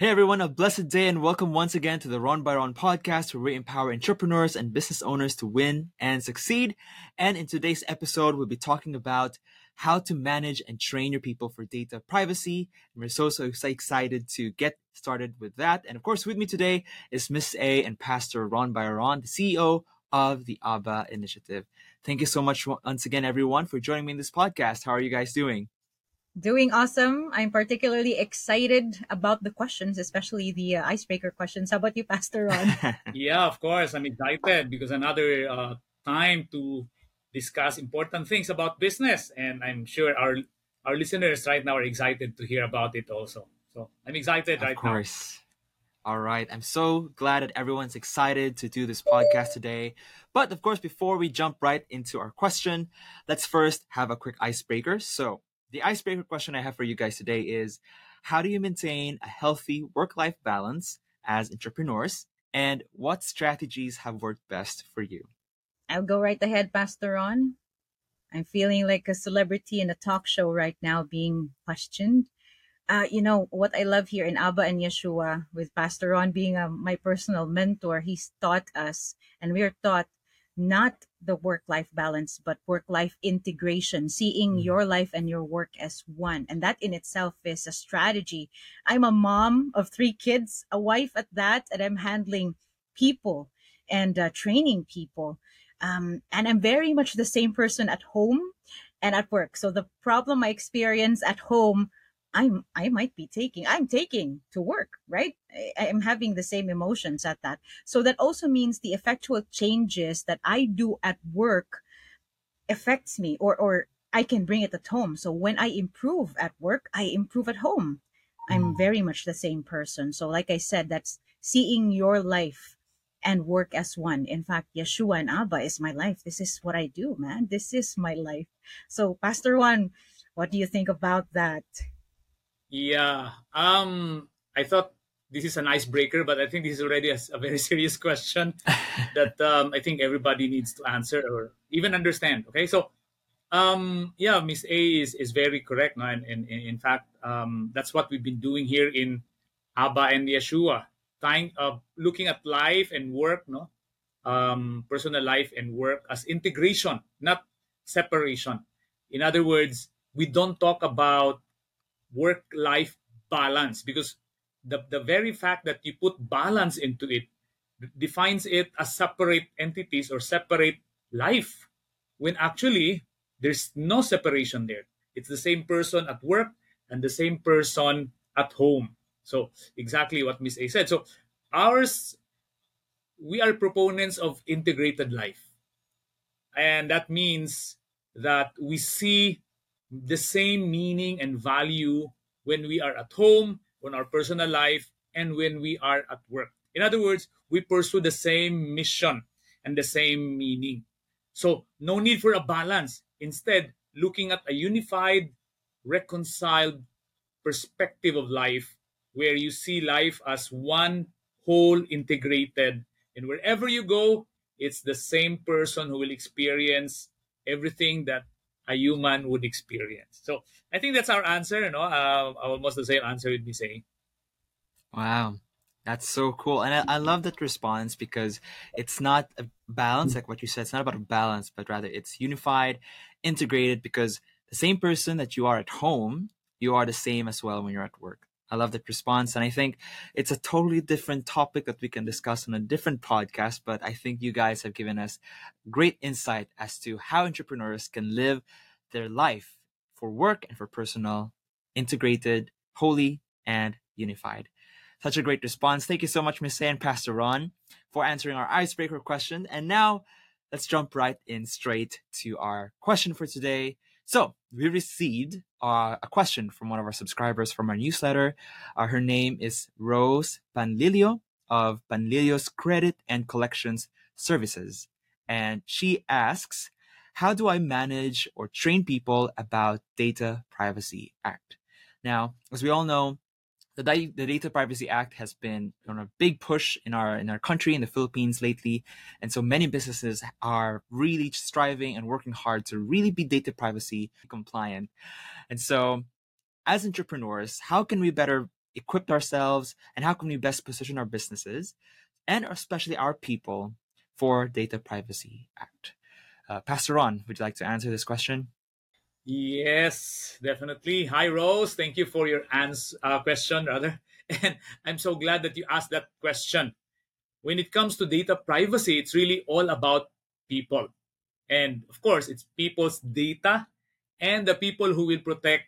Hey everyone, a blessed day and welcome once again to the Ron Bayron podcast where we empower entrepreneurs and business owners to win and succeed. And in today's episode, we'll be talking about how to manage and train your people for data privacy. And we're so, so excited to get started with that. And of course, with me today is Miss A and Pastor Ron Bayron, the CEO of the ABBA initiative. Thank you so much once again, everyone, for joining me in this podcast. How are you guys doing? Doing awesome. I'm particularly excited about the questions, especially the uh, icebreaker questions. How about you, Pastor Ron? yeah, of course. I'm excited because another uh, time to discuss important things about business, and I'm sure our our listeners right now are excited to hear about it also. So I'm excited of right now. Of course. All right. I'm so glad that everyone's excited to do this podcast today. But of course, before we jump right into our question, let's first have a quick icebreaker. So, the icebreaker question I have for you guys today is how do you maintain a healthy work life balance as entrepreneurs? And what strategies have worked best for you? I'll go right ahead, Pastor Ron. I'm feeling like a celebrity in a talk show right now being questioned. Uh, you know, what I love here in Abba and Yeshua, with Pastor Ron being a, my personal mentor, he's taught us, and we are taught not the work life balance, but work life integration, seeing mm-hmm. your life and your work as one. And that in itself is a strategy. I'm a mom of three kids, a wife at that, and I'm handling people and uh, training people. Um, and I'm very much the same person at home and at work. So the problem I experience at home I'm I might be taking I'm taking to work, right? I, am having the same emotions at that. So that also means the effectual changes that I do at work affects me or or I can bring it at home. So when I improve at work, I improve at home. I'm mm. very much the same person. So like I said, that's seeing your life and work as one. In fact, Yeshua and Abba is my life. This is what I do, man. This is my life. So Pastor Juan, what do you think about that? Yeah. Um, I thought this is an icebreaker, but I think this is already a, a very serious question that um, I think everybody needs to answer or even understand. Okay, so um, yeah, Miss A is, is very correct, no? and, and, and in fact, um, that's what we've been doing here in Abba and Yeshua, trying uh, looking at life and work, no, um, personal life and work as integration, not separation. In other words, we don't talk about work life balance because the, the very fact that you put balance into it defines it as separate entities or separate life when actually there's no separation there. It's the same person at work and the same person at home. So exactly what miss a said. So ours we are proponents of integrated life. And that means that we see the same meaning and value when we are at home, on our personal life, and when we are at work. In other words, we pursue the same mission and the same meaning. So, no need for a balance. Instead, looking at a unified, reconciled perspective of life where you see life as one whole integrated. And wherever you go, it's the same person who will experience everything that a human would experience. So I think that's our answer. You know, uh, almost the same answer would be saying. Wow, that's so cool, and I, I love that response because it's not a balance like what you said. It's not about a balance, but rather it's unified, integrated. Because the same person that you are at home, you are the same as well when you're at work. I love that response. And I think it's a totally different topic that we can discuss on a different podcast. But I think you guys have given us great insight as to how entrepreneurs can live their life for work and for personal, integrated, holy, and unified. Such a great response. Thank you so much, Miss and Pastor Ron, for answering our icebreaker question. And now let's jump right in straight to our question for today. So we received uh, a question from one of our subscribers from our newsletter. Uh, her name is Rose Panlilio of Panlilio's Credit and Collections Services. And she asks, how do I manage or train people about Data Privacy Act? Now, as we all know, the, the Data Privacy Act has been on a big push in our in our country in the Philippines lately, and so many businesses are really striving and working hard to really be data privacy compliant. And so, as entrepreneurs, how can we better equip ourselves and how can we best position our businesses and especially our people for Data Privacy Act. Uh, Pastor Ron, would you like to answer this question? Yes, definitely. Hi, Rose. Thank you for your ans- uh, question, rather. And I'm so glad that you asked that question. When it comes to data privacy, it's really all about people. And of course, it's people's data and the people who will protect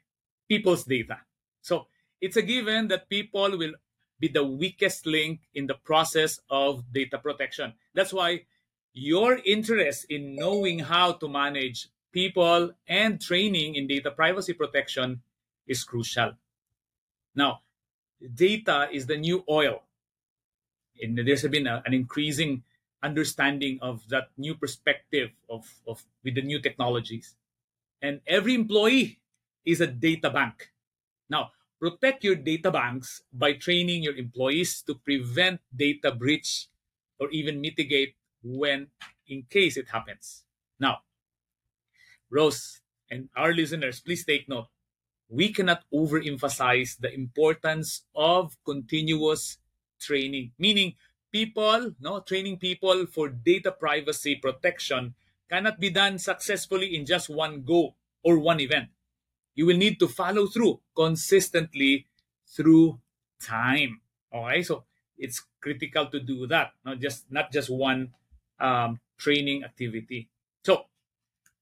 people's data. So it's a given that people will be the weakest link in the process of data protection. That's why your interest in knowing how to manage people and training in data privacy protection is crucial. Now, data is the new oil. And there's been a, an increasing understanding of that new perspective of, of with the new technologies. And every employee is a data bank. Now, protect your data banks by training your employees to prevent data breach or even mitigate when in case it happens. Now, Rose and our listeners, please take note. We cannot overemphasize the importance of continuous training, meaning people, no, training people for data privacy protection cannot be done successfully in just one go or one event. You will need to follow through consistently through time. Okay, so it's critical to do that, not just not just one um, training activity. So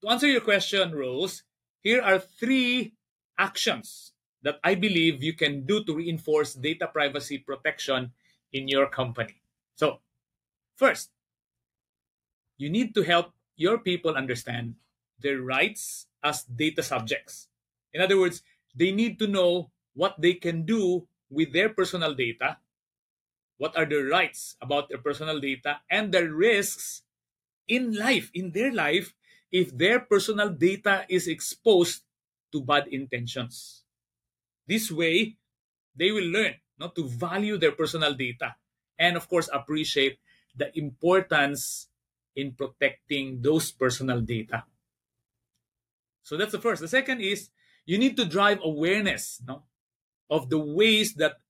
to answer your question, Rose, here are three actions that I believe you can do to reinforce data privacy protection in your company. So, first, you need to help your people understand their rights as data subjects. In other words, they need to know what they can do with their personal data, what are their rights about their personal data, and the risks in life, in their life, if their personal data is exposed to bad intentions. This way, they will learn not to value their personal data and, of course, appreciate the importance in protecting those personal data. So that's the first. The second is you need to drive awareness no, of the ways that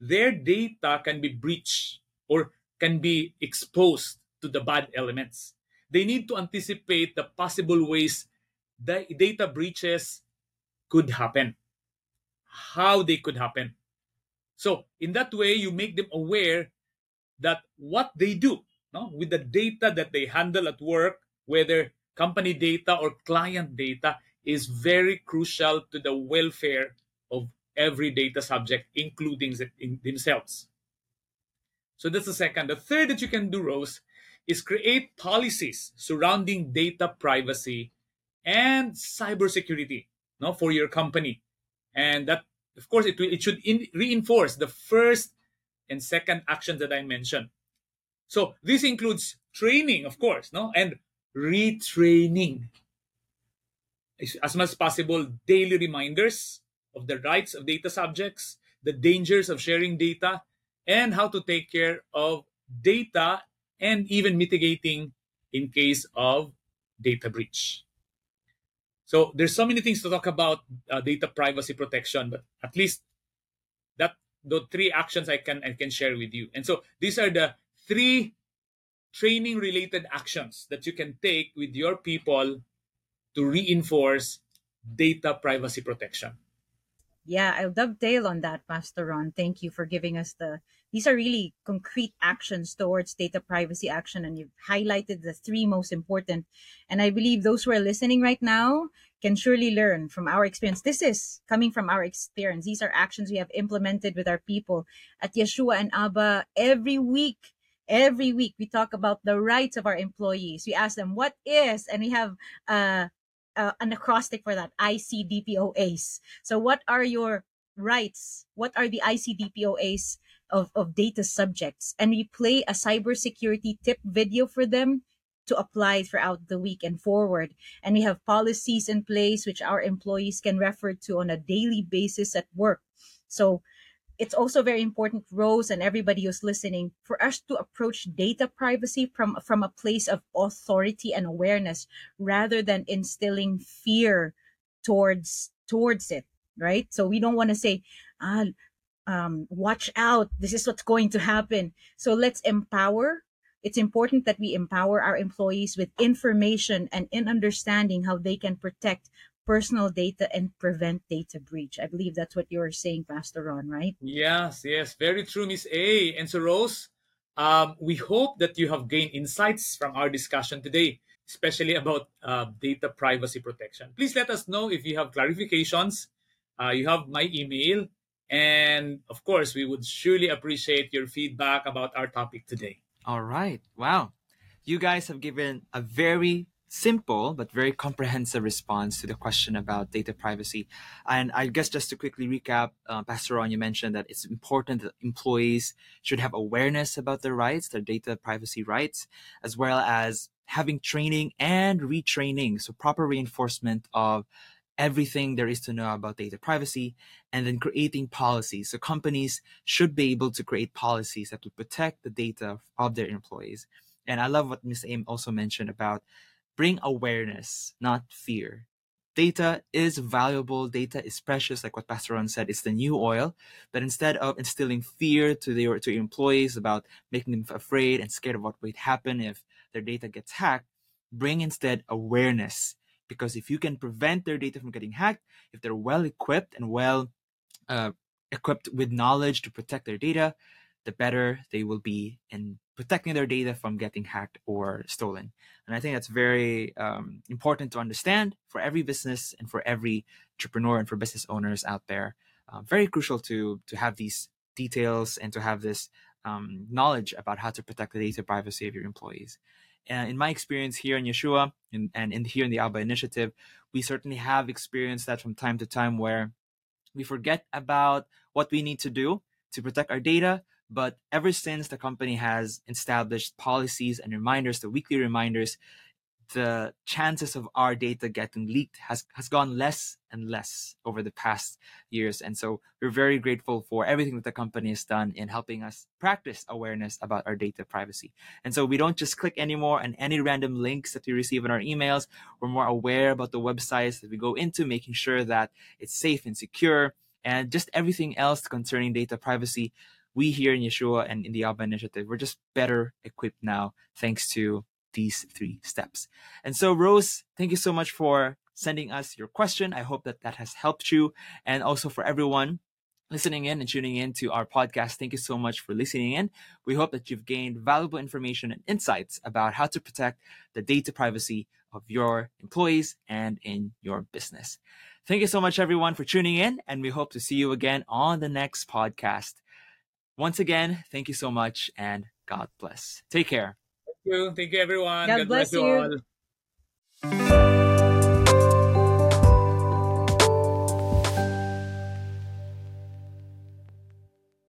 their data can be breached or can be exposed to the bad elements they need to anticipate the possible ways the data breaches could happen, how they could happen. So, in that way, you make them aware that what they do no, with the data that they handle at work, whether company data or client data, is very crucial to the welfare of every data subject, including themselves. So that's the second. The third that you can do, Rose, is create policies surrounding data privacy and cybersecurity no, for your company. And that, of course, it, it should in, reinforce the first and second actions that I mentioned. So this includes training, of course, no, and retraining. As much as possible, daily reminders of the rights of data subjects, the dangers of sharing data, and how to take care of data and even mitigating in case of data breach. So there's so many things to talk about uh, data privacy protection, but at least that the three actions I can I can share with you. And so these are the three training related actions that you can take with your people to reinforce data privacy protection. Yeah, I'll dovetail on that, Pastor Ron. Thank you for giving us the these are really concrete actions towards data privacy action and you've highlighted the three most important. And i believe those who are listening right now can surely learn from our experience. This is coming from our experience. These are actions we have implemented with our people. At yeshua and abba every week every week we talk about the rights of our employees. We ask them what is and we have uh, uh, an acrostic for that icdpoas so what are your rights what are the icdpoas of, of data subjects and we play a cybersecurity tip video for them to apply throughout the week and forward. And we have policies in place which our employees can refer to on a daily basis at work. So it's also very important, Rose and everybody who's listening, for us to approach data privacy from, from a place of authority and awareness rather than instilling fear towards towards it, right? So we don't want to say, ah, um, watch out this is what's going to happen so let's empower it's important that we empower our employees with information and in understanding how they can protect personal data and prevent data breach. I believe that's what you were saying, Pastor Ron, right? Yes, yes, very true, Miss A. And so, Rose, um, we hope that you have gained insights from our discussion today, especially about uh, data privacy protection. Please let us know if you have clarifications. Uh, you have my email. And of course, we would surely appreciate your feedback about our topic today. All right. Wow. You guys have given a very simple but very comprehensive response to the question about data privacy. And I guess just to quickly recap, uh, Pastor Ron, you mentioned that it's important that employees should have awareness about their rights, their data privacy rights, as well as having training and retraining. So proper reinforcement of everything there is to know about data privacy and then creating policies. So companies should be able to create policies that will protect the data of their employees. And I love what Ms. Aim also mentioned about bring awareness, not fear. Data is valuable. Data is precious, like what Pastor Ron said. It's the new oil. But instead of instilling fear to their to employees about making them afraid and scared of what might happen if their data gets hacked, bring instead awareness because if you can prevent their data from getting hacked, if they're well equipped and well uh, equipped with knowledge to protect their data, the better they will be in protecting their data from getting hacked or stolen. And I think that's very um, important to understand for every business and for every entrepreneur and for business owners out there. Uh, very crucial to to have these details and to have this um, knowledge about how to protect the data privacy of your employees. Uh, in my experience here in Yeshua and, and in here in the ABBA Initiative, we certainly have experienced that from time to time where we forget about what we need to do to protect our data. But ever since the company has established policies and reminders, the weekly reminders, the chances of our data getting leaked has, has gone less and less over the past years. And so we're very grateful for everything that the company has done in helping us practice awareness about our data privacy. And so we don't just click anymore on any random links that we receive in our emails. We're more aware about the websites that we go into, making sure that it's safe and secure and just everything else concerning data privacy. We here in Yeshua and in the ABBA Initiative, we're just better equipped now thanks to these three steps. And so, Rose, thank you so much for sending us your question. I hope that that has helped you. And also for everyone listening in and tuning in to our podcast, thank you so much for listening in. We hope that you've gained valuable information and insights about how to protect the data privacy of your employees and in your business. Thank you so much, everyone, for tuning in, and we hope to see you again on the next podcast. Once again, thank you so much, and God bless. Take care Thank you. Thank you, everyone. God, God bless, bless, you all.